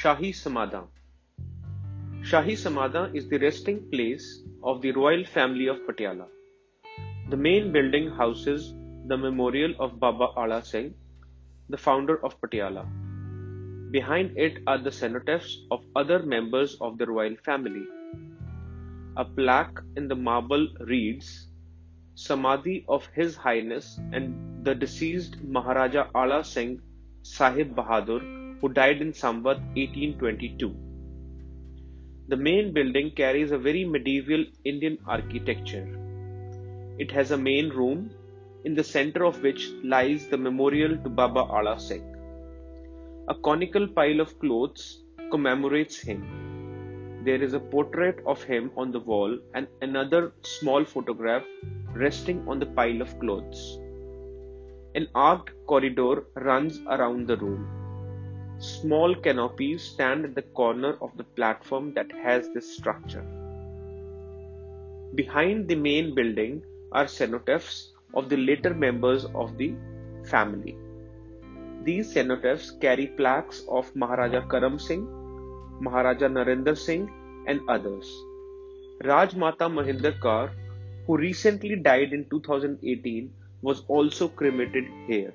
Shahi Samadhan Shahi Samadhan is the resting place of the royal family of Patiala. The main building houses the memorial of Baba Ala Singh, the founder of Patiala. Behind it are the cenotaphs of other members of the royal family. A plaque in the marble reads Samadhi of His Highness and the deceased Maharaja Ala Singh Sahib Bahadur, who died in Samvat 1822. The main building carries a very medieval Indian architecture. It has a main room, in the center of which lies the memorial to Baba Ala Singh. A conical pile of clothes commemorates him. There is a portrait of him on the wall and another small photograph resting on the pile of clothes. An arched corridor runs around the room. Small canopies stand at the corner of the platform that has this structure. Behind the main building are cenotaphs of the later members of the family. These cenotaphs carry plaques of Maharaja Karam Singh, Maharaja Narendra Singh, and others. Rajmata Mahinder Kaur, who recently died in 2018, was also cremated here.